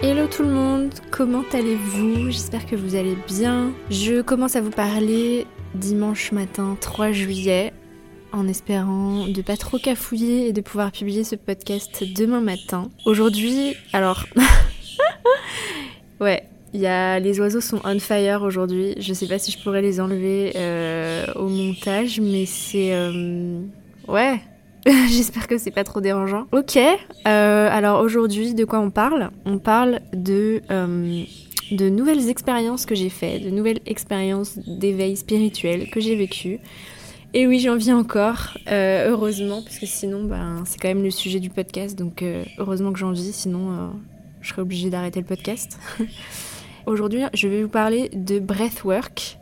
Hello tout le monde, comment allez-vous? J'espère que vous allez bien. Je commence à vous parler dimanche matin 3 juillet en espérant de pas trop cafouiller et de pouvoir publier ce podcast demain matin. Aujourd'hui, alors ouais, il y a les oiseaux sont on fire aujourd'hui. Je sais pas si je pourrais les enlever euh, au montage, mais c'est euh, ouais, J'espère que c'est pas trop dérangeant. Ok, euh, alors aujourd'hui, de quoi on parle? On parle de, euh, de nouvelles expériences que j'ai faites, de nouvelles expériences d'éveil spirituel que j'ai vécues. Et oui, j'en vis encore, euh, heureusement, parce que sinon, ben, c'est quand même le sujet du podcast, donc heureusement que j'en vis, sinon je serais obligée d'arrêter le podcast. Aujourd'hui, je vais vous parler de breathwork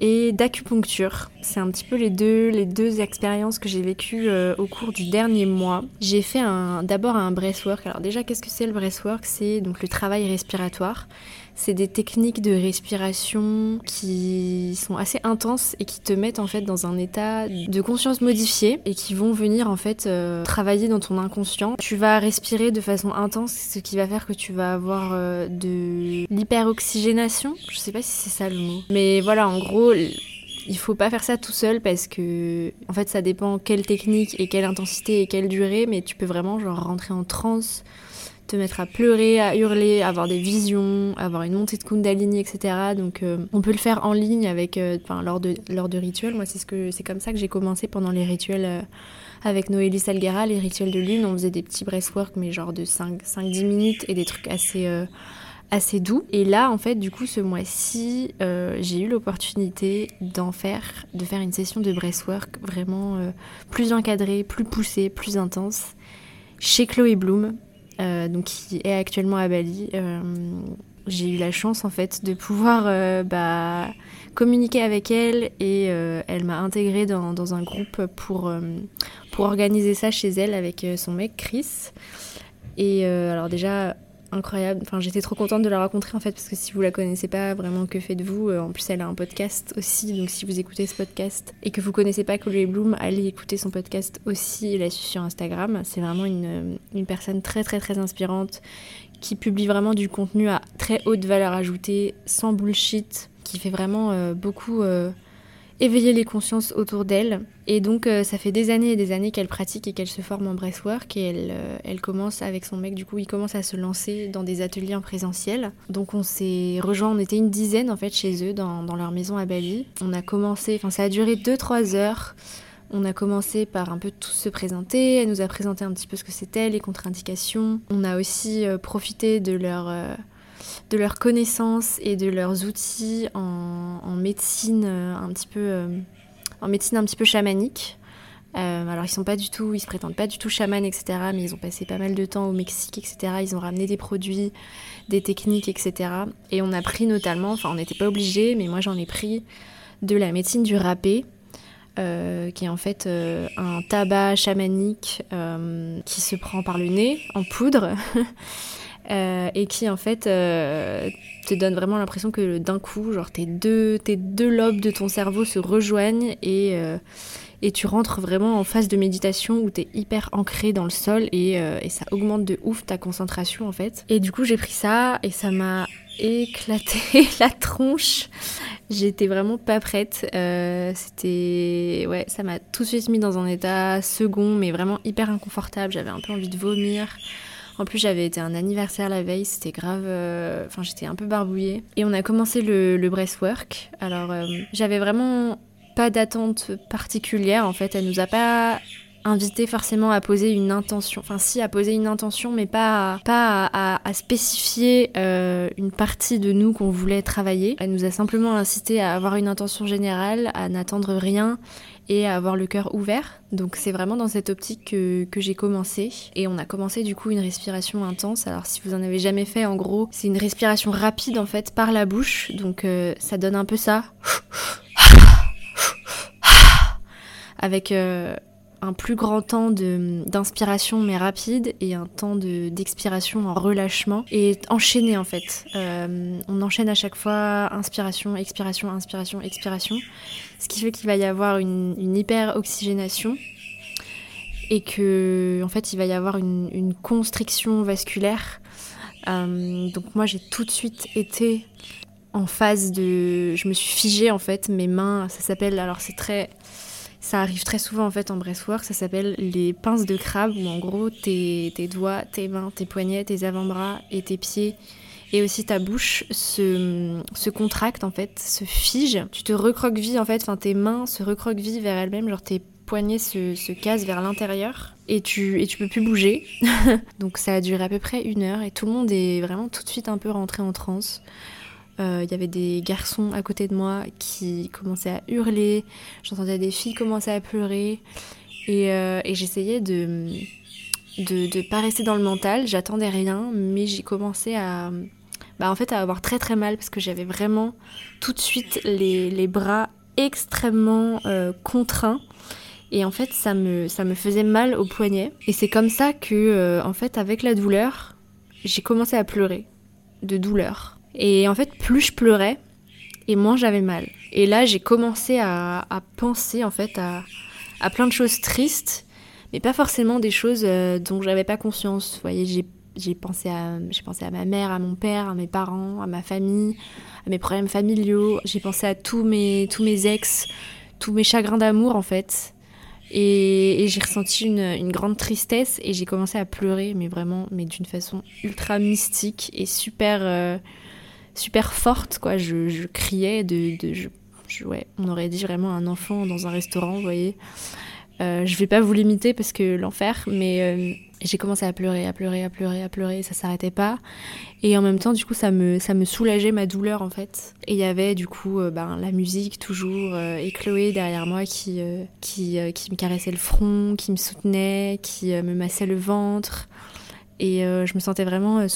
et d'acupuncture. C'est un petit peu les deux, les deux expériences que j'ai vécues euh, au cours du dernier mois. J'ai fait d'abord un breathwork. Alors déjà, qu'est-ce que c'est le breathwork? C'est donc le travail respiratoire. C'est des techniques de respiration qui sont assez intenses et qui te mettent en fait dans un état de conscience modifié et qui vont venir en fait euh, travailler dans ton inconscient. Tu vas respirer de façon intense, ce qui va faire que tu vas avoir euh, de l'hyperoxygénation. Je sais pas si c'est ça le mot. Mais voilà, en gros, il faut pas faire ça tout seul parce que en fait ça dépend quelle technique et quelle intensité et quelle durée mais tu peux vraiment genre rentrer en transe te mettre à pleurer, à hurler, avoir des visions, avoir une montée de Kundalini, etc. Donc euh, on peut le faire en ligne avec, euh, lors de lors rituels. Moi c'est ce que c'est comme ça que j'ai commencé pendant les rituels euh, avec Noélie Salguera, les rituels de lune. On faisait des petits breathwork mais genre de 5-10 minutes et des trucs assez assez doux. Et là, en fait, du coup, ce mois-ci, j'ai eu l'opportunité d'en faire, de faire une session de breathwork vraiment plus encadrée, plus poussée, plus intense, chez Chloé Bloom. Euh, donc qui est actuellement à Bali. Euh, j'ai eu la chance en fait de pouvoir euh, bah, communiquer avec elle et elle m'a intégrée dans, dans, un groupe pour, pour organiser ça chez elle avec son mec Chris. Et alors déjà, incroyable. Enfin, j'étais trop contente de la rencontrer en fait, parce que si vous la connaissez pas vraiment, que faites-vous euh, En plus, elle a un podcast aussi, donc si vous écoutez ce podcast et que vous connaissez pas Chloé Bloom, allez écouter son podcast aussi. Elle la suit sur Instagram. C'est vraiment une, euh, une, personne très très très inspirante qui publie vraiment du contenu à très haute valeur ajoutée, sans bullshit, qui fait vraiment euh, beaucoup éveiller les consciences autour d'elle. Et donc, euh, ça fait des années et des années qu'elle pratique et qu'elle se forme en breathwork. Et elle, euh, elle commence avec son mec, du coup, il commence à se lancer dans des ateliers en présentiel. Donc, on s'est rejoint, on était une dizaine en fait chez eux, dans, dans leur maison à Bali. On a commencé, enfin, ça a duré 2-3 heures. On a commencé par un peu tous se présenter. Elle nous a présenté un petit peu ce que c'était, les contre-indications. On a aussi euh, profité de leur de leurs connaissances et de leurs outils en, médecine euh, un petit peu euh, en médecine un petit peu chamanique. Euh, alors ils sont pas du tout, ils se prétendent pas du tout chamans, etc. Mais ils ont passé pas mal de temps au Mexique, etc. Ils ont ramené des produits, des techniques, etc. Et on a pris notamment, enfin on n'était pas obligé, mais moi j'en ai pris de la médecine du râpé, qui est en fait un tabac chamanique qui se prend par le nez en poudre. Euh, et qui en fait euh, te donne vraiment l'impression que d'un coup, genre tes deux, tes deux lobes de ton cerveau se rejoignent et, euh, et tu rentres vraiment en phase de méditation où tu es hyper ancré dans le sol et, et, ça augmente de ouf ta concentration en fait. Et du coup j'ai pris ça et ça m'a éclaté la tronche. J'étais vraiment pas prête. C'était. Ouais, ça m'a tout de suite mis dans un état second, mais vraiment hyper inconfortable. J'avais un peu envie de vomir. En plus, j'avais été un anniversaire la veille, c'était grave. Euh, enfin, j'étais un peu barbouillée. Et on a commencé le, le breastwork. Alors, euh, j'avais vraiment pas d'attente particulière. En fait, elle nous a pas invité forcément à poser une intention. Enfin, si, à poser une intention, mais pas à, pas à, spécifier euh, une partie de nous qu'on voulait travailler. Elle nous a simplement incité à avoir une intention générale, à n'attendre rien et à avoir le cœur ouvert. Donc c'est vraiment dans cette optique que, que j'ai commencé. Et on a commencé du coup une respiration intense. Alors si vous en avez jamais fait, en gros, c'est une respiration rapide en fait par la bouche. Donc euh, ça donne un peu ça. Avec euh, un plus grand temps d'inspiration mais rapide et un temps d'expiration en relâchement et enchaîné en fait. Euh, on enchaîne à chaque fois inspiration, expiration, inspiration, expiration, ce qui fait qu'il va y avoir une, hyper oxygénation et que en fait il va y avoir une, constriction vasculaire donc moi j'ai tout de suite été en phase de... Je me suis figée en fait, mes mains, ça s'appelle... Alors c'est très... Ça arrive très souvent en fait en breathwork, ça s'appelle les pinces de crabe où en gros tes, tes doigts, tes mains, tes poignets, tes avant-bras et tes pieds et aussi ta bouche se, se contracte en fait, se fige. Tu te recroquevilles en fait, enfin tes mains se recroquevillent vers elles-mêmes, genre tes poignets se, se cassent vers l'intérieur et tu, et tu peux plus bouger. Donc ça a duré à peu près une heure et tout le monde est vraiment tout de suite un peu rentré en transe. Il euh, y avait des garçons à côté de moi qui commençaient à hurler, j'entendais des filles commencer à pleurer. Et, euh, j'essayais de, de, pas rester dans le mental, j'attendais rien, mais j'ai commencé à, bah, en fait, à avoir très très mal parce que j'avais vraiment tout de suite les, bras extrêmement euh, contraints. Et en fait ça me, ça me faisait mal au poignet. Et c'est comme ça que en fait avec la douleur j'ai commencé à pleurer de douleur et en fait, plus je pleurais, et moins j'avais mal. Et là, j'ai commencé à, penser en fait à, plein de choses tristes, mais pas forcément des choses euh, dont j'avais pas conscience. Vous voyez, j'ai pensé à j'ai pensé à ma mère, à mon père, à mes parents, à ma famille, à mes problèmes familiaux. J'ai pensé à tous mes tous mes ex, tous mes chagrins d'amour en fait. Et, j'ai ressenti une, grande tristesse et j'ai commencé à pleurer, mais vraiment, mais d'une façon ultra mystique et super. Euh, super forte, quoi. Je, criais de. de je, ouais, on aurait dit vraiment un enfant dans un restaurant, vous voyez. Euh, je vais pas vous limiter parce que l'enfer, mais euh, j'ai commencé à pleurer, à pleurer, à pleurer, à pleurer, ça s'arrêtait pas. Et en même temps, du coup, ça me, ça me soulageait ma douleur en fait. Et il y avait du coup euh, ben, la musique toujours, et Chloé derrière moi qui, qui, qui me caressait le front, qui me soutenait, qui me massait le ventre. Et je me sentais vraiment euh,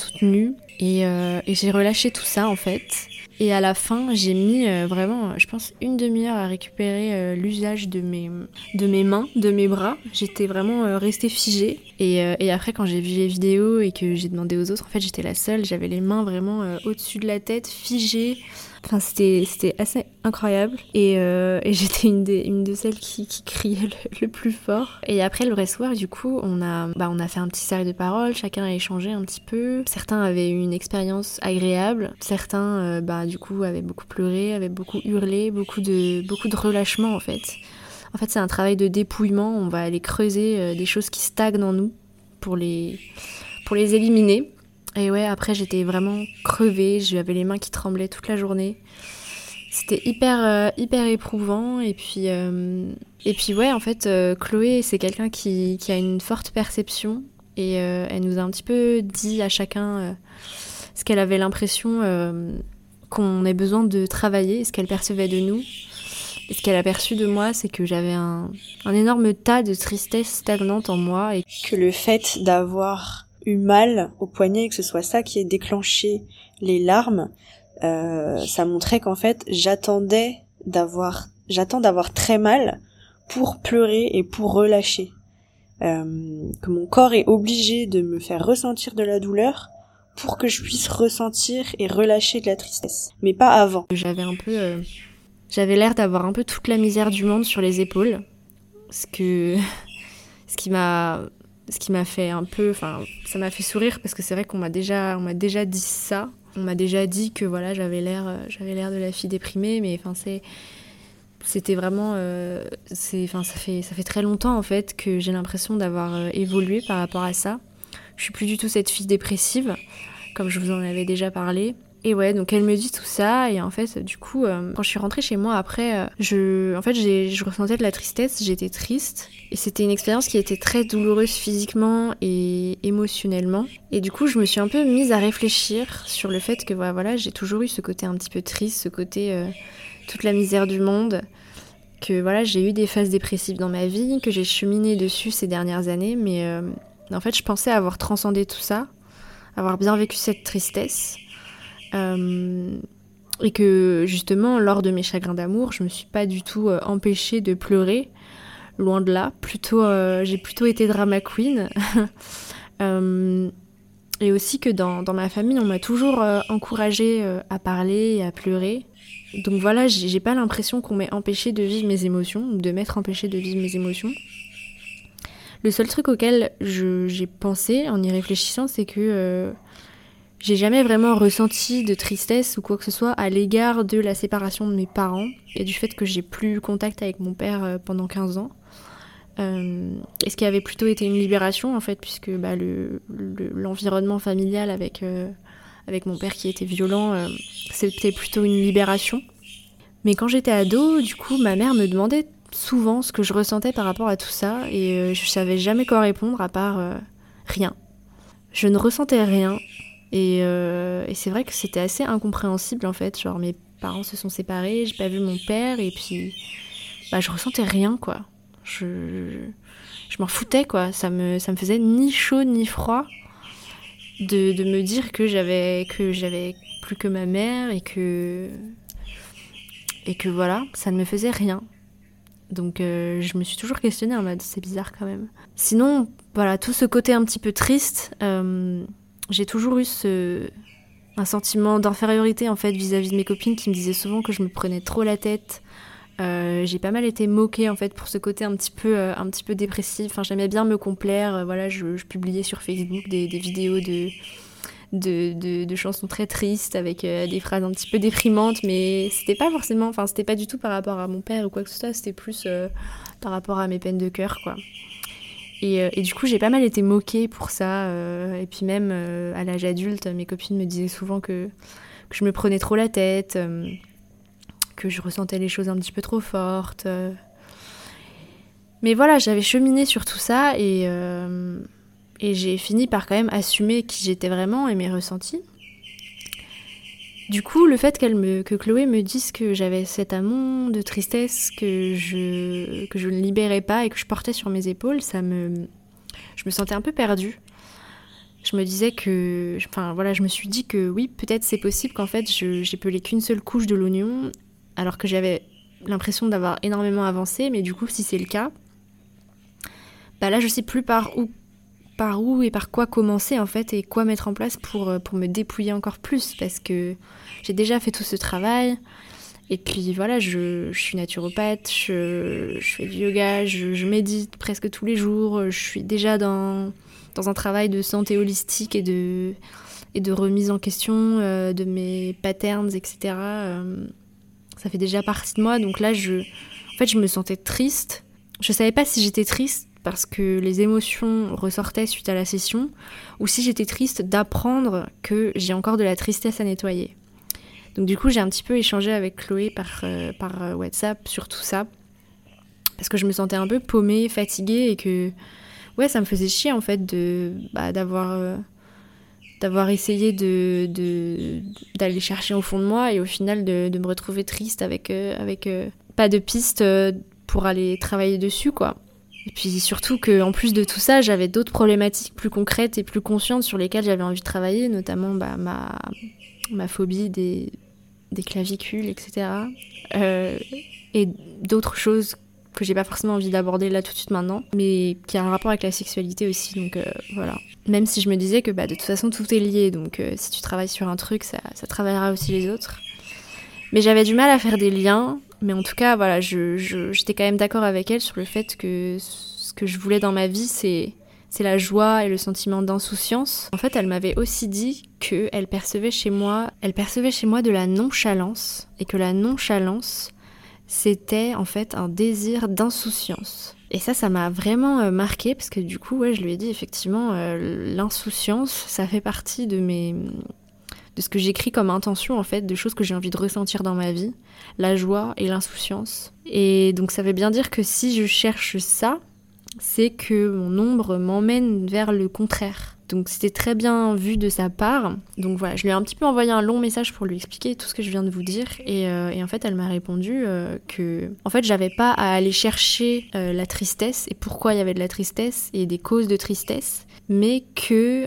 Euh, et, j'ai relâché tout ça en fait. Et à la fin, j'ai mis vraiment, je pense, une demi-heure à récupérer l'usage de mes, de mes mains, de mes bras. J'étais vraiment restée figée. Et, et après, quand j'ai vu les vidéos et que j'ai demandé aux autres, en fait, j'étais la seule. J'avais les mains vraiment au-dessus de la tête, figées. Enfin, c'était assez incroyable. Et, euh, j'étais une, une de celles qui, criait le, plus fort. Et après le soir, du coup, on a, bah, on a fait un petit cercle de paroles. Chacun a échangé un petit peu. Certains avaient eu une expérience agréable. Certains, euh, bah, du coup, avaient beaucoup pleuré, avaient beaucoup hurlé, beaucoup de, beaucoup de relâchement, en fait. En fait, c'est un travail de dépouillement. On va aller creuser euh, des choses qui stagnent en nous pour les, pour les éliminer. Et ouais, après j'étais vraiment crevée, j'avais les mains qui tremblaient toute la journée. C'était hyper, euh, hyper éprouvant. Et puis, euh, et puis ouais, en fait, euh, Chloé, c'est quelqu'un qui, qui, a une forte perception. Et elle nous a un petit peu dit à chacun ce qu'elle avait l'impression qu'on ait besoin de travailler, ce qu'elle percevait de nous. Et ce qu'elle a perçu de moi, c'est que j'avais un, un énorme tas de tristesse stagnante en moi. Et que le fait d'avoir eu mal au poignet, que ce soit ça qui ait déclenché les larmes, euh, ça montrait qu'en fait j'attendais d'avoir, j'attends d'avoir très mal pour pleurer et pour relâcher. Euh, que mon corps est obligé de me faire ressentir de la douleur pour que je puisse ressentir et relâcher de la tristesse, mais pas avant. J'avais un peu, euh, j'avais l'air d'avoir un peu toute la misère du monde sur les épaules, ce que, ce qui m'a ce qui m'a fait un peu, enfin, ça m'a fait sourire parce que c'est vrai qu'on m'a déjà, on m'a déjà dit ça. On m'a déjà dit que voilà, j'avais l'air, euh, j'avais l'air de la fille déprimée, mais enfin c'est, c'était vraiment, euh, c'est, enfin ça fait, ça fait très longtemps en fait que j'ai l'impression d'avoir euh, évolué par rapport à ça. Je suis plus du tout cette fille dépressive, comme je vous en avais déjà parlé. Et ouais, donc elle me dit tout ça, et en fait, du coup, euh, quand je suis rentrée chez moi après, euh, je, en fait, je ressentais de la tristesse, j'étais triste, et c'était une expérience qui était très douloureuse physiquement et émotionnellement. Et du coup, je me suis un peu mise à réfléchir sur le fait que voilà, j'ai toujours eu ce côté un petit peu triste, ce côté euh, toute la misère du monde, que voilà, j'ai eu des phases dépressives dans ma vie, que j'ai cheminé dessus ces dernières années, mais en fait, je pensais avoir transcendé tout ça, avoir bien vécu cette tristesse. Euh, et que justement, lors de mes chagrins d'amour, je me suis pas du tout euh, empêchée de pleurer. Loin de là. Plutôt, euh, j'ai plutôt été drama queen. et aussi que dans, dans, ma famille, on m'a toujours encouragée à parler et à pleurer. Donc voilà, j'ai pas l'impression qu'on m'ait empêché de vivre mes émotions, de m'être empêché de vivre mes émotions. Le seul truc auquel j'ai pensé en y réfléchissant, c'est que j'ai jamais vraiment ressenti de tristesse ou quoi que ce soit à l'égard de la séparation de mes parents et du fait que j'ai plus contact avec mon père euh, pendant 15 ans. Euh, et ce qui avait plutôt été une libération en fait, puisque bah, l'environnement le, familial avec, euh, avec mon père qui était violent, c'était plutôt une libération. Mais quand j'étais ado, du coup, ma mère me demandait souvent ce que je ressentais par rapport à tout ça, et je savais jamais quoi répondre à part rien. Je ne ressentais rien, et, et c'est vrai que c'était assez incompréhensible en fait. Genre, mes parents se sont séparés, j'ai pas vu mon père, et puis bah, je ressentais rien quoi je, je m'en foutais, quoi. Ça me, ça me faisait ni chaud ni froid de, de me dire que j'avais, que j'avais plus que ma mère et que, et que voilà, ça ne me faisait rien. Donc euh, je me suis toujours questionnée en mode c'est bizarre quand même. Sinon, voilà, tout ce côté un petit peu triste, euh, j'ai toujours eu ce, un sentiment d'infériorité en fait vis-à-vis -vis de mes copines qui me disaient souvent que je me prenais trop la tête, euh, j'ai pas mal été moquée en fait pour ce côté un petit peu, euh, un petit peu dépressif. Enfin, j'aimais bien me complaire. Euh, voilà, je, publiais sur Facebook des, vidéos de, de, de, chansons très tristes avec des phrases un petit peu déprimantes, mais c'était pas forcément, enfin, c'était pas du tout par rapport à mon père ou quoi que ce soit. C'était plus par rapport à mes peines de cœur, quoi. Et, et, du coup, j'ai pas mal été moquée pour ça. et puis même à l'âge adulte, mes copines me disaient souvent que, je me prenais trop la tête que je ressentais les choses un petit peu trop fortes. Mais voilà, j'avais cheminé sur tout ça et, euh, et j'ai fini par quand même assumer qui j'étais vraiment et mes ressentis. Du coup, le fait qu'elle me, que Chloé me dise que j'avais cet amont de tristesse que je, que je ne libérais pas et que je portais sur mes épaules, ça me, je me sentais un peu perdue. Je me disais que, enfin voilà, je me suis dit que oui, peut-être c'est possible qu'en fait j'ai pelé qu'une seule couche de l'oignon alors que j'avais l'impression d'avoir énormément avancé, mais du coup, si c'est le cas, bah là, je sais plus par où, par où et par quoi commencer en fait, et quoi mettre en place pour, euh, pour me dépouiller encore plus, parce que j'ai déjà fait tout ce travail. Et puis voilà, je, suis naturopathe, je, fais du yoga, je, médite presque tous les jours, je suis déjà dans, dans un travail de santé holistique et de, et de remise en question euh, de mes patterns, etc ça fait déjà partie de moi. Donc là, je, en fait, je me sentais triste. Je savais pas si j'étais triste parce que les émotions ressortaient suite à la session, ou si j'étais triste d'apprendre que j'ai encore de la tristesse à nettoyer. Donc du coup, j'ai un petit peu échangé avec Chloé par, euh, euh, WhatsApp sur tout ça, parce que je me sentais un peu paumée, fatiguée, et que ouais, ça me faisait chier en fait bah, d'avoir euh, d'avoir essayé d'aller chercher au fond de moi et au final de, me retrouver triste avec, avec pas de piste pour aller travailler dessus quoi. Et puis surtout qu'en plus de tout ça, j'avais d'autres problématiques plus concrètes et plus conscientes sur lesquelles j'avais envie de travailler, notamment bah, ma, ma phobie des, des clavicules, etc. et d'autres choses que j'ai pas forcément envie d'aborder là tout de suite maintenant, mais qui a un rapport avec la sexualité aussi, donc euh, voilà. Même si je me disais que bah, de toute façon tout est lié, donc euh, si tu travailles sur un truc, ça, ça travaillera aussi les autres. Mais j'avais du mal à faire des liens, mais en tout cas, voilà, j'étais je, quand même d'accord avec elle sur le fait que ce que je voulais dans ma vie, c'est c'est la joie et le sentiment d'insouciance. En fait, elle m'avait aussi dit que elle percevait chez moi, elle percevait chez moi de la nonchalance et que la nonchalance c'était en fait un désir d'insouciance. Et ça, ça m'a vraiment euh, marqué parce que du coup, ouais, je lui ai dit effectivement, euh, l'insouciance, ça fait partie de mes de ce que j'écris comme intention en fait, de choses que j'ai envie de ressentir dans ma vie, la joie et l'insouciance. Et donc ça veut bien dire que si je cherche ça, c'est que mon ombre m'emmène vers le contraire. Donc c'était très bien vu de sa part. Donc voilà, je lui ai un petit peu envoyé un long message pour lui expliquer tout ce que je viens de vous dire. Et, euh, en fait, elle m'a répondu euh, que, en fait, j'avais pas à aller chercher euh, la tristesse et pourquoi il y avait de la tristesse et des causes de tristesse, mais que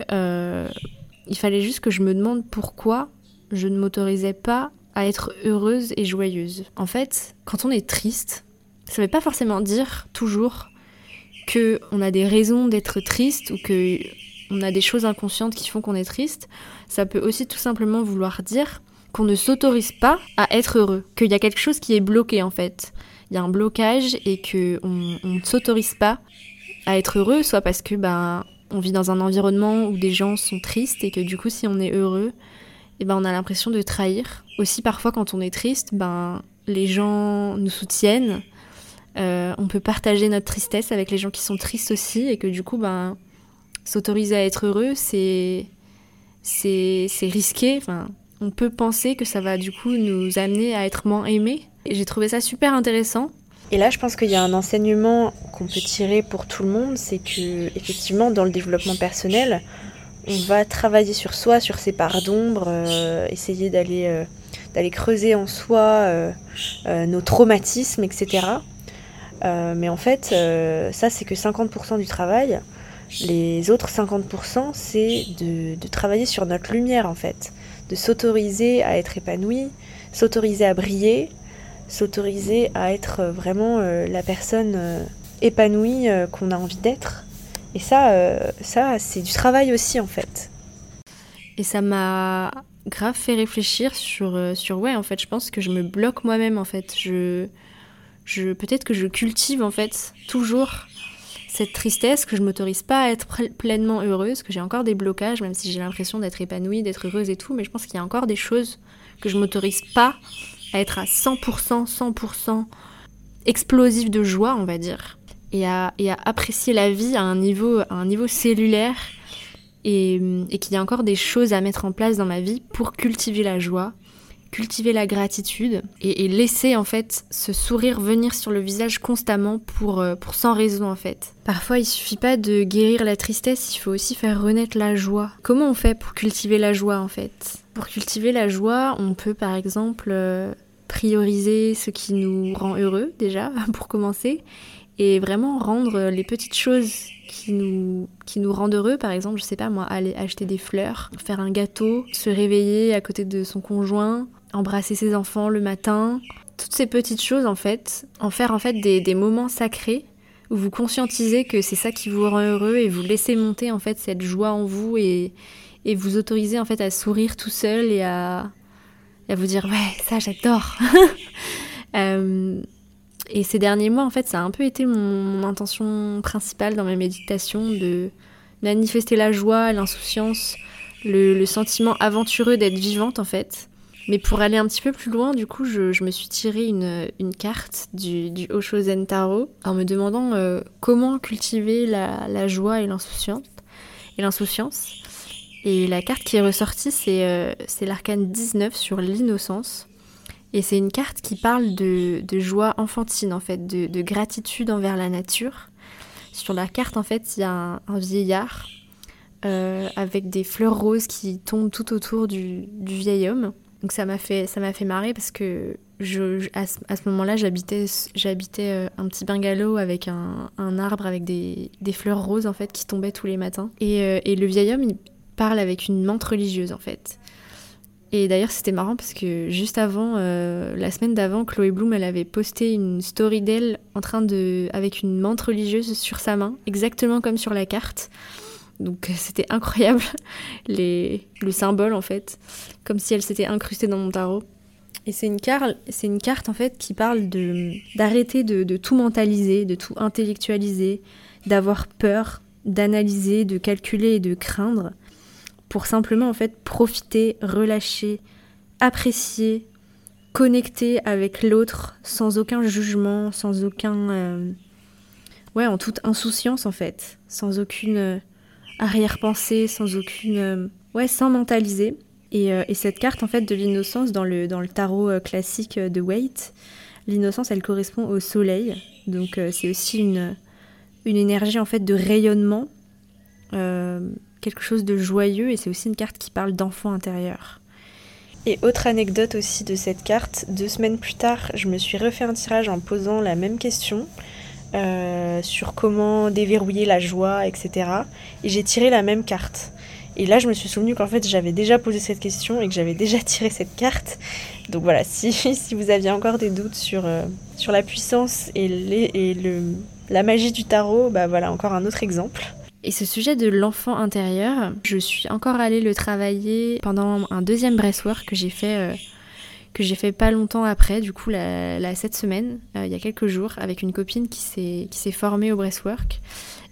il fallait juste que je me demande pourquoi je ne m'autorisais pas à être heureuse et joyeuse. En fait, quand on est triste, ça veut pas forcément dire toujours que on a des raisons d'être triste ou que on a des choses inconscientes qui font qu'on est triste, ça peut aussi tout simplement vouloir dire qu'on ne s'autorise pas à être heureux, qu'il y a quelque chose qui est bloqué en fait. Il y a un blocage et qu'on on ne s'autorise pas à être heureux, soit parce que ben on vit dans un environnement où des gens sont tristes et que du coup si on est heureux, eh ben on a l'impression de trahir. Aussi parfois quand on est triste, ben les gens nous soutiennent, euh, on peut partager notre tristesse avec les gens qui sont tristes aussi et que du coup ben s'autoriser à être heureux c'est c'est risqué. Enfin, on peut penser que ça va du coup nous amener à être moins aimés. Et j'ai trouvé ça super intéressant. Et là, je pense qu'il y a un enseignement qu'on peut tirer pour tout le monde, c'est que effectivement, dans le développement personnel, on va travailler sur soi, sur ses parts d'ombre, euh, essayer d'aller euh, d'aller creuser en soi euh, nos traumatismes, etc. mais en fait, ça, c'est que 50% du travail. Les autres 50%, c'est de, travailler sur notre lumière, en fait. De s'autoriser à être épanoui, s'autoriser à briller, s'autoriser à être vraiment euh, la personne euh, épanouie euh, qu'on a envie d'être. Et ça, ça c'est du travail aussi en fait. Et ça m'a grave fait réfléchir sur, sur ouais en fait je pense que je me bloque moi-même en fait je, je peut-être que je cultive en fait toujours cette tristesse que je m'autorise pas à être pleinement heureuse que j'ai encore des blocages même si j'ai l'impression d'être épanouie d'être heureuse et tout mais je pense qu'il y a encore des choses que je m'autorise pas à être à 100%, 100% explosif de joie, on va dire, et à, et à apprécier la vie à un niveau, à un niveau cellulaire, et, et qu'il y a encore des choses à mettre en place dans ma vie pour cultiver la joie, cultiver la gratitude et, laisser en fait ce sourire venir sur le visage constamment pour, euh, pour sans raison en fait. Parfois il suffit pas de guérir la tristesse, il faut aussi faire renaître la joie. Comment on fait pour cultiver la joie en fait? Pour cultiver la joie, on peut par exemple euh, prioriser ce qui nous rend heureux déjà pour commencer et vraiment rendre les petites choses qui nous, qui nous rendent heureux, par exemple, je sais pas moi, aller acheter des fleurs, faire un gâteau, se réveiller à côté de son conjoint, embrasser ses enfants le matin, toutes ces petites choses en fait, en faire en fait des, moments sacrés où vous conscientisez que c'est ça qui vous rend heureux et vous laissez monter en fait cette joie en vous et, et vous autorisez en fait à sourire tout seul et à, à vous dire ouais ça j'adore. euh, et ces derniers mois en fait ça a un peu été mon, intention principale dans ma méditation de manifester la joie, l'insouciance, le, le sentiment aventureux d'être vivante en fait mais pour aller un petit peu plus loin, du coup, je, me suis tiré une, carte du, du Osho Tarot en me demandant euh, comment cultiver la, joie et l'insouciance. Et l'insouciance. Et la carte qui est ressortie, c'est euh, l'arcane 19 sur l'innocence. Et c'est une carte qui parle de, joie enfantine, en fait, de, de, gratitude envers la nature. Sur la carte, en fait, il y a un, vieillard euh, avec des fleurs roses qui tombent tout autour du, du vieil homme. Donc ça m'a fait, ça m'a fait marrer parce que je, à ce, moment-là, j'habitais, j'habitais euh, un petit bungalow avec un, un arbre avec des, des, fleurs roses en fait qui tombaient tous les matins. Et, euh, et, le vieil homme, il parle avec une menthe religieuse en fait. Et d'ailleurs, c'était marrant parce que juste avant, euh, la semaine d'avant, Chloé Bloom, elle avait posté une story d'elle en train de, avec une menthe religieuse sur sa main, exactement comme sur la carte. Donc c'était incroyable, les, le symbole en fait, comme si elle s'était incrustée dans mon tarot. Et c'est une, carte, une carte en fait qui parle d'arrêter de, tout mentaliser, de tout intellectualiser, d'avoir peur, d'analyser, de calculer et de craindre, pour simplement en fait profiter, relâcher, apprécier, connecter avec l'autre sans aucun jugement, sans aucun... Euh, ouais, en toute insouciance en fait, sans aucune arrière-pensée, sans aucune... Euh, ouais, sans mentaliser. Euh, et, cette carte, en fait, de l'innocence dans le, dans le tarot euh, classique de Waite, l'innocence, elle correspond au soleil. Donc c'est aussi une, une énergie, en fait, de rayonnement, quelque chose de joyeux, et c'est aussi une carte qui parle d'enfant intérieur. Et autre anecdote aussi de cette carte, deux semaines plus tard, je me suis refait un tirage en posant la même question. Euh, sur comment déverrouiller la joie, etc. Et j'ai tiré la même carte. Et là, je me suis souvenu qu'en fait, j'avais déjà posé cette question et que j'avais déjà tiré cette carte. Donc voilà, si, si vous aviez encore des doutes sur, euh, sur la puissance et, et le, la magie du tarot, bah voilà, encore un autre exemple. Et ce sujet de l'enfant intérieur, je suis encore allée le travailler pendant un deuxième breastwork que j'ai fait, euh, que j'ai fait pas longtemps après, du coup, la, cette semaine, il y a quelques jours, avec une copine qui s'est formée au breastwork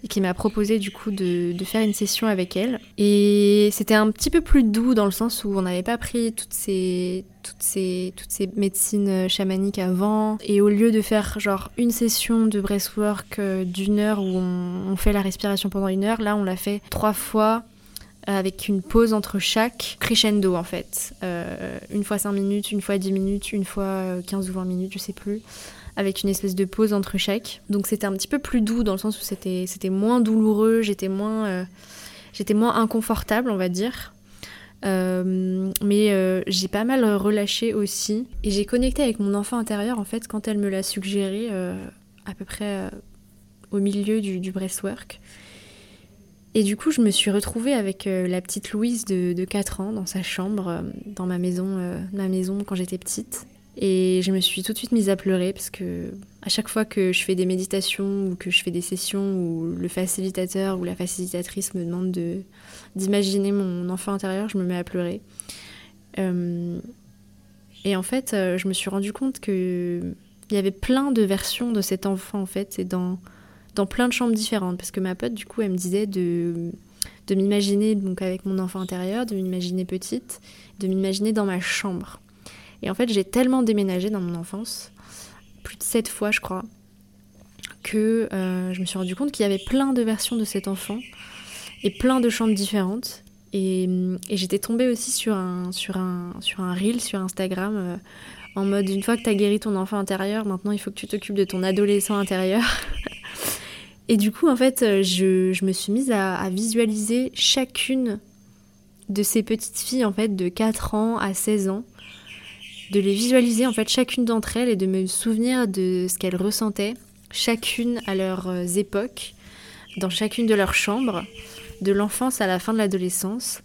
et qui m'a proposé du coup de, faire une session avec elle. Et c'était un petit peu plus doux dans le sens où on n'avait pas pris toutes ces, toutes, ces, toutes ces médecines chamaniques avant. Et au lieu de faire genre une session de breathwork euh, d'une heure où on fait la respiration pendant une heure, là on l'a fait trois fois avec une pause entre chaque crescendo en fait. Euh, une fois 5 minutes, une fois 10 minutes, une fois 15 ou 20 minutes, je sais plus avec une espèce de pause entre chaque. Donc c'était un petit peu plus doux dans le sens où c'était, c'était moins douloureux, j'étais moins, euh, j'étais moins inconfortable, on va dire. Euh, mais euh, j'ai pas mal relâché aussi. Et j'ai connecté avec mon enfant intérieur en fait quand elle me l'a suggéré à peu près au milieu du, du breastwork. Et du coup, je me suis retrouvée avec la petite Louise de, de 4 ans dans sa chambre, dans ma maison, ma maison quand j'étais petite. Et je me suis tout de suite mise à pleurer parce que à chaque fois que je fais des méditations ou que je fais des sessions où le facilitateur ou la facilitatrice me demande de d'imaginer mon enfant intérieur, je me mets à pleurer. Euh, et en fait, euh, je me suis rendu compte que il y avait plein de versions de cet enfant en fait, et dans dans plein de chambres différentes parce que ma pote du coup, elle me disait de de m'imaginer donc avec mon enfant intérieur, de m'imaginer petite, de m'imaginer dans ma chambre. Et en fait, j'ai tellement déménagé dans mon enfance, plus de sept fois, je crois, que euh, je me suis rendu compte qu'il y avait plein de versions de cet enfant et plein de chambres différentes. Et, j'étais tombée aussi sur un, sur un, sur un reel sur Instagram euh, en mode une fois que tu as guéri ton enfant intérieur, maintenant il faut que tu t'occupes de ton adolescent intérieur. et du coup, en fait, je, je me suis mise à, visualiser chacune de ces petites filles en fait de 4 ans à 16 ans de les visualiser en fait chacune d'entre elles et de me souvenir de ce qu'elles ressentaient, chacune à leurs euh, époques, dans chacune de leurs chambres, de l'enfance à la fin de l'adolescence.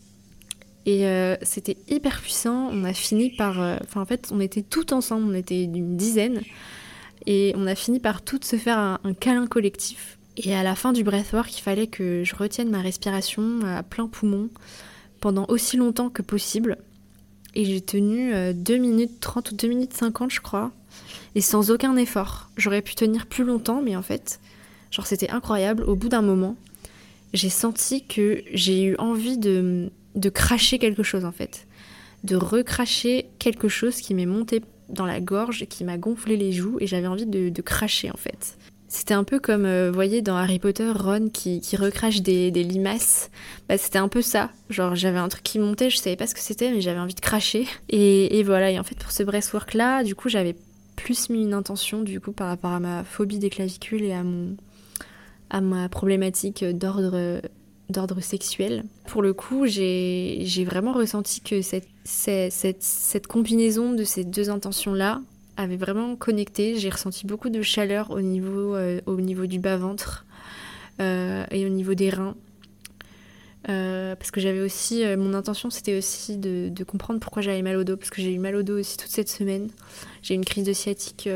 Et euh, c'était hyper puissant. On a fini par. Euh, enfin, en fait, on était toutes ensemble, on était une dizaine. Et on a fini par toutes se faire un câlin collectif. Et à la fin du breathwork, il fallait que je retienne ma respiration à plein poumon pendant aussi longtemps que possible. Et j'ai tenu 2 euh, minutes 30 ou 2 minutes 50, je crois. Et sans aucun effort. J'aurais pu tenir plus longtemps, mais en fait, genre c'était incroyable. Au bout d'un moment, j'ai senti que j'ai eu envie de, de cracher quelque chose en fait. De recracher quelque chose qui m'est monté dans la gorge qui m'a gonflé les joues et j'avais envie de, de, cracher en fait. C'était un peu comme, euh, vous voyez, dans Harry Potter, Ron qui, qui recrache des, des limaces. Bah, c'était un peu ça. Genre, j'avais un truc qui montait, je savais pas ce que c'était, mais j'avais envie de cracher. Et, voilà, et en fait, pour ce breastwork-là, du coup, j'avais plus mis une intention, du coup, par rapport à ma phobie des clavicules et à, mon, à ma problématique d'ordre d'ordre sexuel. Pour le coup, j'ai vraiment ressenti que cette, cette, cette combinaison de ces deux intentions-là, avait vraiment connecté. J'ai ressenti beaucoup de chaleur au niveau, euh, au niveau du bas-ventre euh, et au niveau des reins. Euh, parce que j'avais aussi, mon intention c'était aussi de, comprendre pourquoi j'avais mal au dos, parce que j'ai eu mal au dos aussi toute cette semaine. J'ai eu une crise de sciatique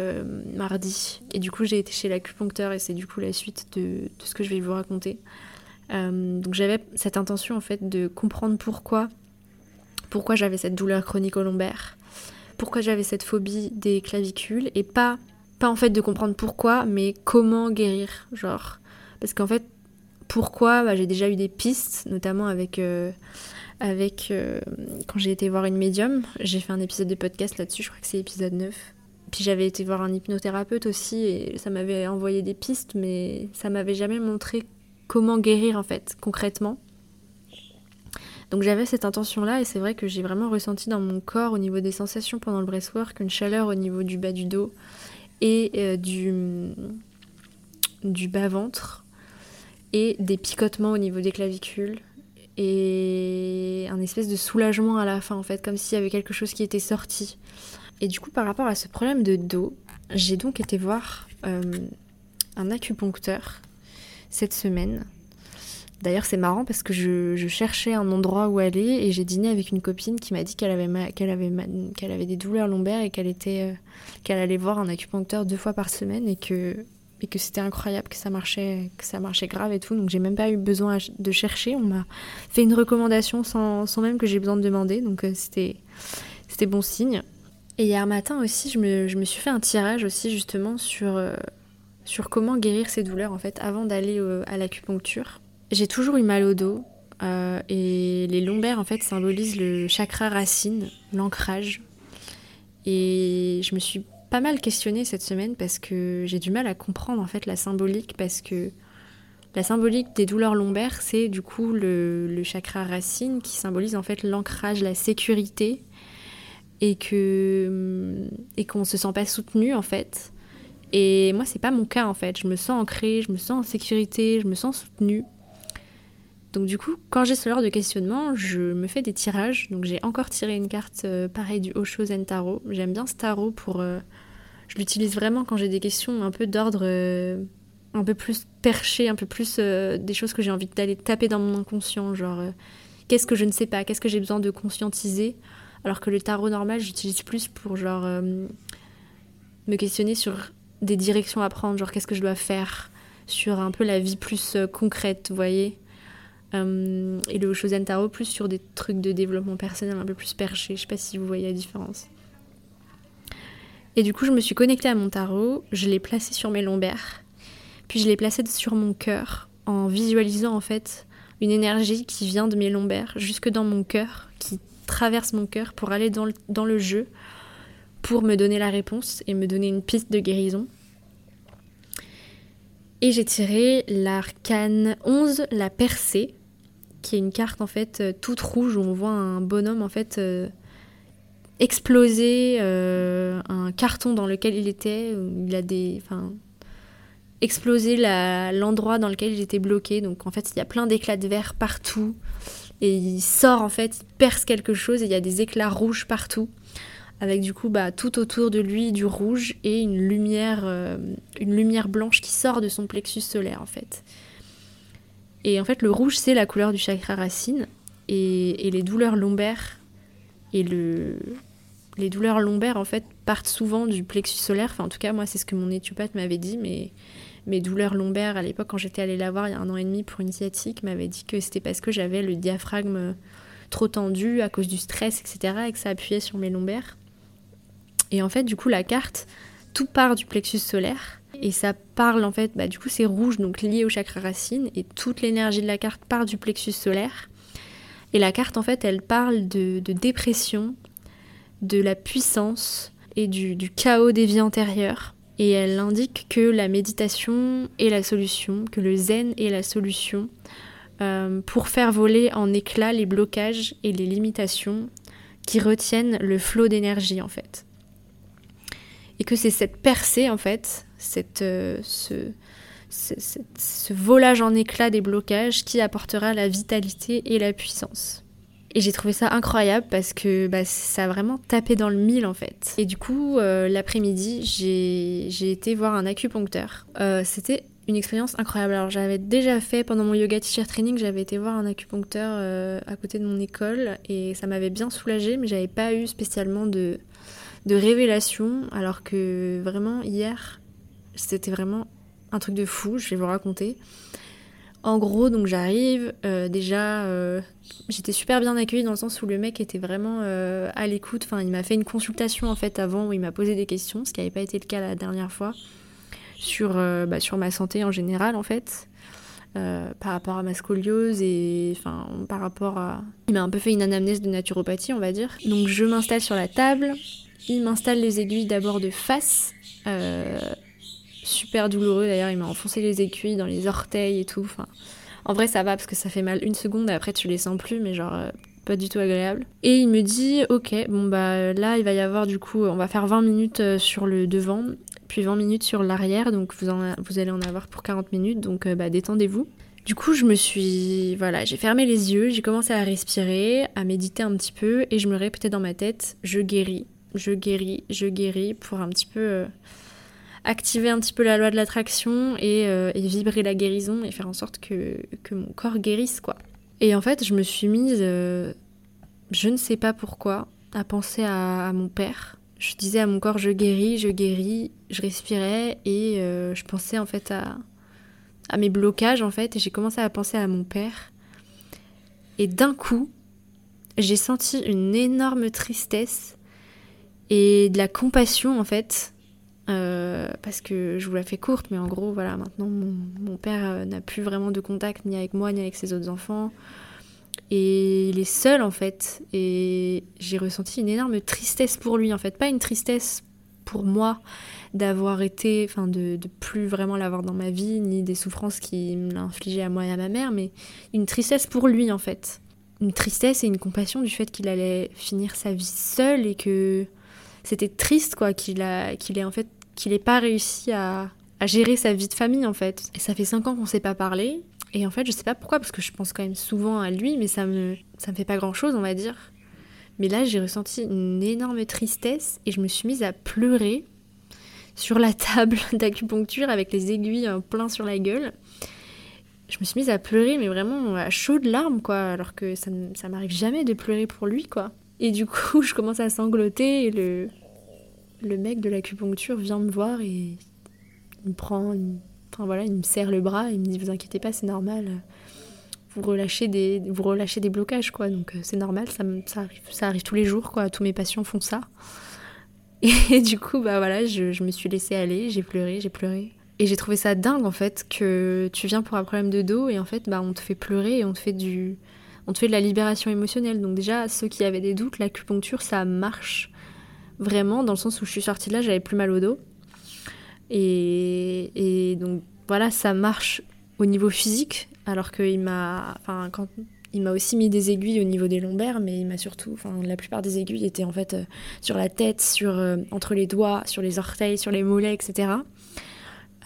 mardi, et du coup j'ai été chez l'acupuncteur, et c'est du coup la suite de, de, ce que je vais vous raconter. donc j'avais cette intention en fait de comprendre pourquoi, pourquoi j'avais cette douleur chronique au lombaire pourquoi j'avais cette phobie des clavicules et pas, pas en fait de comprendre pourquoi, mais comment guérir. Genre, parce qu'en fait, pourquoi bah, J'ai déjà eu des pistes, notamment avec. Euh, avec euh, quand j'ai été voir une médium, j'ai fait un épisode de podcast là-dessus, je crois que c'est l'épisode 9. Puis j'avais été voir un hypnothérapeute aussi et ça m'avait envoyé des pistes, mais ça m'avait jamais montré comment guérir en fait, concrètement. Donc j'avais cette intention-là et c'est vrai que j'ai vraiment ressenti dans mon corps au niveau des sensations pendant le breastwork une chaleur au niveau du bas du dos et euh, du, du bas-ventre et des picotements au niveau des clavicules et un espèce de soulagement à la fin en fait, comme s'il y avait quelque chose qui était sorti. Et du coup par rapport à ce problème de dos, j'ai donc été voir euh, un acupuncteur cette semaine D'ailleurs, c'est marrant parce que je, cherchais un endroit où aller et j'ai dîné avec une copine qui m'a dit qu'elle avait, avait, avait des douleurs lombaires et qu'elle était, euh, qu'elle allait voir un acupuncteur deux fois par semaine et que, et que c'était incroyable, que ça marchait, que ça marchait grave et tout. Donc j'ai même pas eu besoin de chercher. On m'a fait une recommandation sans, sans même que j'ai besoin de demander. Donc euh, c'était, bon signe. Et hier matin aussi, je me, je me suis fait un tirage aussi justement sur, euh, sur comment guérir ces douleurs en fait avant d'aller à l'acupuncture. J'ai toujours eu mal au dos euh, et les lombaires en fait symbolisent le chakra racine, l'ancrage. Et je me suis pas mal questionnée cette semaine parce que j'ai du mal à comprendre en fait la symbolique parce que la symbolique des douleurs lombaires c'est du coup le, chakra racine qui symbolise en fait l'ancrage, la sécurité et que et qu'on se sent pas soutenu en fait. Et moi c'est pas mon cas en fait, je me sens ancrée, je me sens en sécurité, je me sens soutenue. Donc du coup, quand j'ai ce genre de questionnement, je me fais des tirages. Donc j'ai encore tiré une carte euh, pareille du Osho Zen Tarot. J'aime bien ce tarot pour... Euh, je l'utilise vraiment quand j'ai des questions un peu d'ordre euh, un peu plus perché, un peu plus des choses que j'ai envie d'aller taper dans mon inconscient. Genre, qu'est-ce que je ne sais pas Qu'est-ce que j'ai besoin de conscientiser Alors que le tarot normal, j'utilise plus pour genre me questionner sur des directions à prendre. Genre, qu'est-ce que je dois faire Sur un peu la vie plus concrète, vous voyez euh, et le Shozen Tarot plus sur des trucs de développement personnel un peu plus perché. Je sais pas si vous voyez la différence. Et du coup, je me suis connectée à mon tarot, je l'ai placé sur mes lombaires, puis je l'ai placé sur mon cœur en visualisant en fait une énergie qui vient de mes lombaires jusque dans mon cœur, qui traverse mon cœur pour aller dans le, dans le jeu, pour me donner la réponse et me donner une piste de guérison. Et j'ai tiré l'arcane 11, la percée, qui est une carte en fait euh, toute rouge où on voit un bonhomme en fait euh, exploser euh, un carton dans lequel il était. Il a des, enfin, explosé l'endroit dans lequel il était bloqué. Donc en fait il y a plein d'éclats de verre partout et il sort en fait, il perce quelque chose et il y a des éclats rouges partout avec du coup bah, tout autour de lui du rouge et une lumière, une lumière blanche qui sort de son plexus solaire en fait. Et en fait, le rouge, c'est la couleur du chakra racine. Et, les douleurs lombaires et le, les douleurs lombaires, en fait, partent souvent du plexus solaire. Enfin, en tout cas, moi, c'est ce que mon éthiopathe m'avait dit. Mais mes douleurs lombaires, à l'époque, quand j'étais allée la voir il y a un an et demi pour une sciatique, m'avait dit que c'était parce que j'avais le diaphragme trop tendu à cause du stress, etc. et que ça appuyait sur mes lombaires. Et en fait, du coup, la carte, tout part du plexus solaire. Et ça parle en fait, bah, du coup c'est rouge, donc lié au chakra racine, et toute l'énergie de la carte part du plexus solaire. Et la carte en fait, elle parle de, dépression, de la puissance et du, chaos des vies antérieures. Et elle indique que la méditation est la solution, que le zen est la solution euh, pour faire voler en éclats les blocages et les limitations qui retiennent le flot d'énergie en fait. Et que c'est cette percée en fait cette, euh, ce, ce, volage en éclats des blocages qui apportera la vitalité et la puissance. Et j'ai trouvé ça incroyable parce que bah, ça a vraiment tapé dans le mille en fait. Et du coup, euh, l'après-midi, j'ai été voir un acupuncteur. Euh, c'était une expérience incroyable. Alors j'avais déjà fait pendant mon yoga teacher training, j'avais été voir un acupuncteur à côté de mon école et ça m'avait bien soulagé, mais j'avais pas eu spécialement de, de révélation. Alors que vraiment hier, c'était vraiment un truc de fou, je vais vous raconter. En gros, donc j'arrive, euh, déjà, euh, j'étais super bien accueillie dans le sens où le mec était vraiment euh, à l'écoute. Enfin, il m'a fait une consultation en fait avant où il m'a posé des questions, ce qui n'avait pas été le cas la dernière fois, sur, bah, ma santé en général en fait, par rapport à ma scoliose et enfin par rapport à. Il m'a un peu fait une anamnèse de naturopathie, on va dire. Donc je m'installe sur la table, il m'installe les aiguilles d'abord de face super douloureux d'ailleurs, il m'a enfoncé les aiguilles dans les orteils et tout. Enfin, en vrai, ça va parce que ça fait mal une seconde et après tu les sens plus, mais genre euh, pas du tout agréable. Et il me dit, ok, bon bah là il va y avoir du coup, on va faire 20 minutes euh, sur le devant, puis 20 minutes sur l'arrière, donc vous, allez en avoir pour 40 minutes, donc euh, bah détendez-vous. Du coup, je me suis. Voilà, j'ai fermé les yeux, j'ai commencé à respirer, à méditer un petit peu, et je me répétais dans ma tête je guéris, je guéris, je guéris, pour un petit peu activer un petit peu la loi de l'attraction euh, et, vibrer la guérison et faire en sorte que, mon corps guérisse, quoi. Et en fait, je me suis mise, euh, je ne sais pas pourquoi, à penser à, mon père. Je disais à mon corps, je guéris, je guéris, je respirais et euh, je pensais en fait à, à mes blocages, en fait, et j'ai commencé à penser à mon père. Et d'un coup, j'ai senti une énorme tristesse et de la compassion en fait. Euh, parce que je vous la fais courte, mais en gros, voilà, maintenant mon, père euh, n'a plus vraiment de contact ni avec moi ni avec ses autres enfants. Et il est seul en fait. Et j'ai ressenti une énorme tristesse pour lui en fait. Pas une tristesse pour moi d'avoir été, enfin de, plus vraiment l'avoir dans ma vie, ni des souffrances qui me infligé à moi et à ma mère, mais une tristesse pour lui en fait. Une tristesse et une compassion du fait qu'il allait finir sa vie seul et que c'était triste quoi qu'il a qu'il ait en fait qu'il ait pas réussi à, à, gérer sa vie de famille en fait. Et ça fait cinq ans qu'on s'est pas parlé. Et en fait, je sais pas pourquoi, parce que je pense quand même souvent à lui, mais ça me, ça me fait pas grand chose, on va dire. Mais là, j'ai ressenti une énorme tristesse et je me suis mise à pleurer sur la table d'acupuncture avec les aiguilles plein sur la gueule. Je me suis mise à pleurer, mais vraiment à chaudes larmes, quoi, alors que ça, ça m'arrive jamais de pleurer pour lui, quoi. Et du coup, je commence à sangloter et le, le mec de l'acupuncture vient me voir et il me prend, enfin voilà, il me serre le bras et il me dit vous inquiétez pas, c'est normal. Vous relâchez des, vous relâchez des blocages quoi, donc euh, c'est normal, ça, ça, arrive, ça arrive tous les jours quoi. Tous mes patients font ça. Et du coup bah voilà, je, je me suis laissée aller, j'ai pleuré, j'ai pleuré. Et j'ai trouvé ça dingue en fait que tu viens pour un problème de dos et en fait bah on te fait pleurer et on te fait du, on te fait de la libération émotionnelle. Donc déjà ceux qui avaient des doutes, l'acupuncture ça marche vraiment, dans le sens où je suis sortie de là, j'avais plus mal au dos. Et, donc voilà, ça marche au niveau physique, alors qu'il m'a, enfin, il m'a aussi mis des aiguilles au niveau des lombaires, mais il m'a surtout, enfin, la plupart des aiguilles étaient en fait euh, sur la tête, sur euh, entre les doigts, sur les orteils, sur les mollets, etc.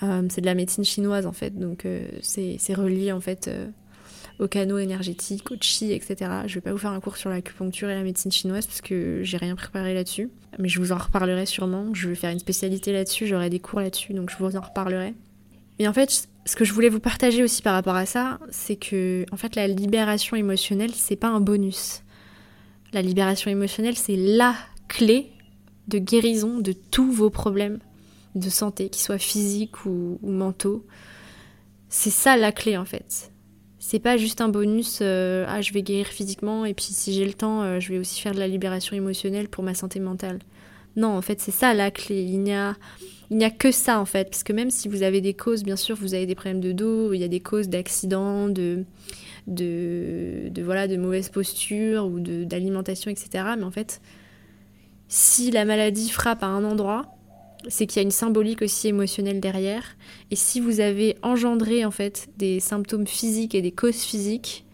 Euh, c'est de la médecine chinoise en fait, donc c'est relié en fait au canaux énergétique, au chi, etc. Je vais pas vous faire un cours sur l'acupuncture et la médecine chinoise parce que j'ai rien préparé là-dessus. Mais je vous en reparlerai sûrement. Je vais faire une spécialité là-dessus, j'aurai des cours là-dessus, donc je vous en reparlerai. Mais en fait, ce que je voulais vous partager aussi par rapport à ça, c'est que en fait la libération émotionnelle, c'est pas un bonus. La libération émotionnelle, c'est la clé de guérison de tous vos problèmes de santé, qu'ils soient physiques ou mentaux. C'est ça la clé en fait c'est pas juste un bonus, euh, ah je vais guérir physiquement et puis si j'ai le temps, euh, je vais aussi faire de la libération émotionnelle pour ma santé mentale. Non, en fait, c'est ça la clé. Il n'y a, il n'y a que ça en fait, parce que même si vous avez des causes, bien sûr, vous avez des problèmes de dos, il y a des causes d'accidents, de, de, de, voilà, de mauvaise posture ou d'alimentation, etc. Mais en fait, si la maladie frappe à un endroit, c'est qu'il y a une symbolique aussi émotionnelle derrière. Et si vous avez engendré en fait des symptômes physiques et des causes physiques,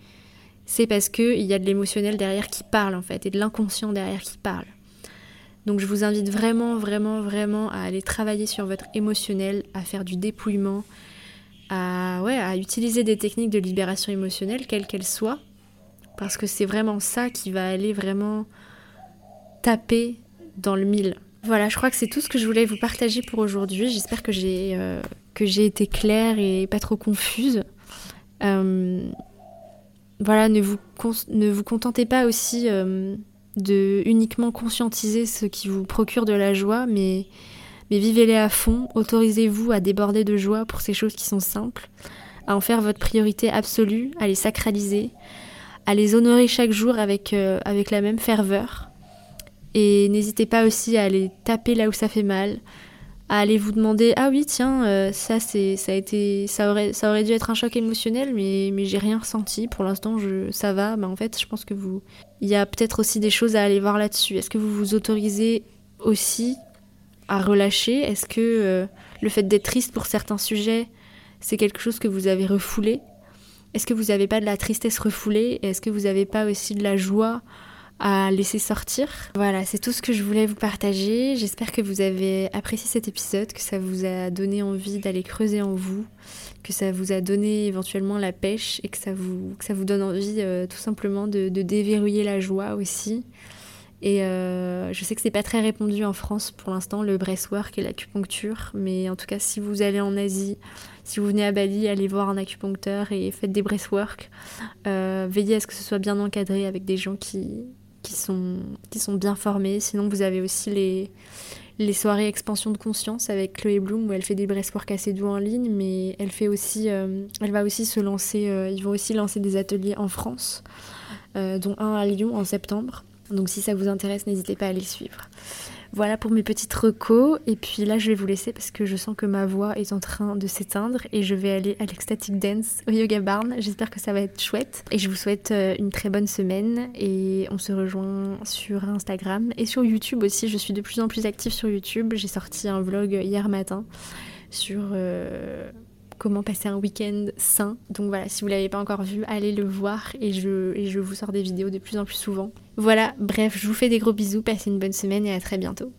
c'est parce qu'il y a de l'émotionnel derrière qui parle en fait, et de l'inconscient derrière qui parle. Donc je vous invite vraiment, vraiment, vraiment à aller travailler sur votre émotionnel, à faire du dépouillement, à, ouais, à utiliser des techniques de libération émotionnelle, quelles qu'elles soient, parce que c'est vraiment ça qui va aller vraiment taper dans le mille. Voilà, je crois que c'est tout ce que je voulais vous partager pour aujourd'hui. J'espère que j'ai euh, que j'ai été claire et pas trop confuse. Euh, voilà, ne vous, ne vous contentez pas aussi euh, de uniquement conscientiser ce qui vous procure de la joie, mais, mais vivez-les à fond. Autorisez-vous à déborder de joie pour ces choses qui sont simples, à en faire votre priorité absolue, à les sacraliser, à les honorer chaque jour avec, avec la même ferveur. Et n'hésitez pas aussi à aller taper là où ça fait mal, à aller vous demander ah oui tiens euh, ça c'est ça a été ça aurait ça aurait dû être un choc émotionnel mais mais j'ai rien ressenti. Pour l'instant je ça va. Mais en fait je pense que vous il y a peut-être aussi des choses à aller voir là-dessus. Est-ce que vous vous autorisez aussi à relâcher? Est-ce que euh, le fait d'être triste pour certains sujets c'est quelque chose que vous avez refoulé? Est-ce que vous n'avez pas de la tristesse refoulée? Est-ce que vous n'avez pas aussi de la joie à laisser sortir. Voilà, c'est tout ce que je voulais vous partager. J'espère que vous avez apprécié cet épisode, que ça vous a donné envie d'aller creuser en vous, que ça vous a donné éventuellement la pêche et que ça vous, donne envie euh, tout simplement de, déverrouiller la joie aussi. Et euh, je sais que c'est pas très répandu en France pour l'instant, le breastwork et l'acupuncture, mais en tout cas, si vous allez en Asie, si vous venez à Bali, allez voir un acupuncteur et faites des breastwork. Euh, veillez à ce que ce soit bien encadré avec des gens qui, qui sont, qui sont bien formés. Sinon, vous avez aussi les, les soirées expansion de conscience avec Chloé Bloom où elle fait des breastwork assez doux en ligne, mais elle fait aussi, euh, elle va aussi se lancer, euh, ils vont aussi lancer des ateliers en France, euh, dont un à Lyon en septembre. Donc si ça vous intéresse, n'hésitez pas à les suivre. Voilà pour mes petites recos. Et puis là, je vais vous laisser parce que je sens que ma voix est en train de s'éteindre et je vais aller à l'Ecstatic Dance au Yoga Barn. J'espère que ça va être chouette. Et je vous souhaite euh, une très bonne semaine et on se rejoint sur Instagram et sur YouTube aussi. Je suis de plus en plus active sur YouTube. J'ai sorti un vlog hier matin sur... Euh, comment passer un week-end sain. Donc voilà, si vous l'avez pas encore vu, allez le voir et je, et je vous sors des vidéos de plus en plus souvent. Voilà, bref, je vous fais des gros bisous, passez une bonne semaine et à très bientôt.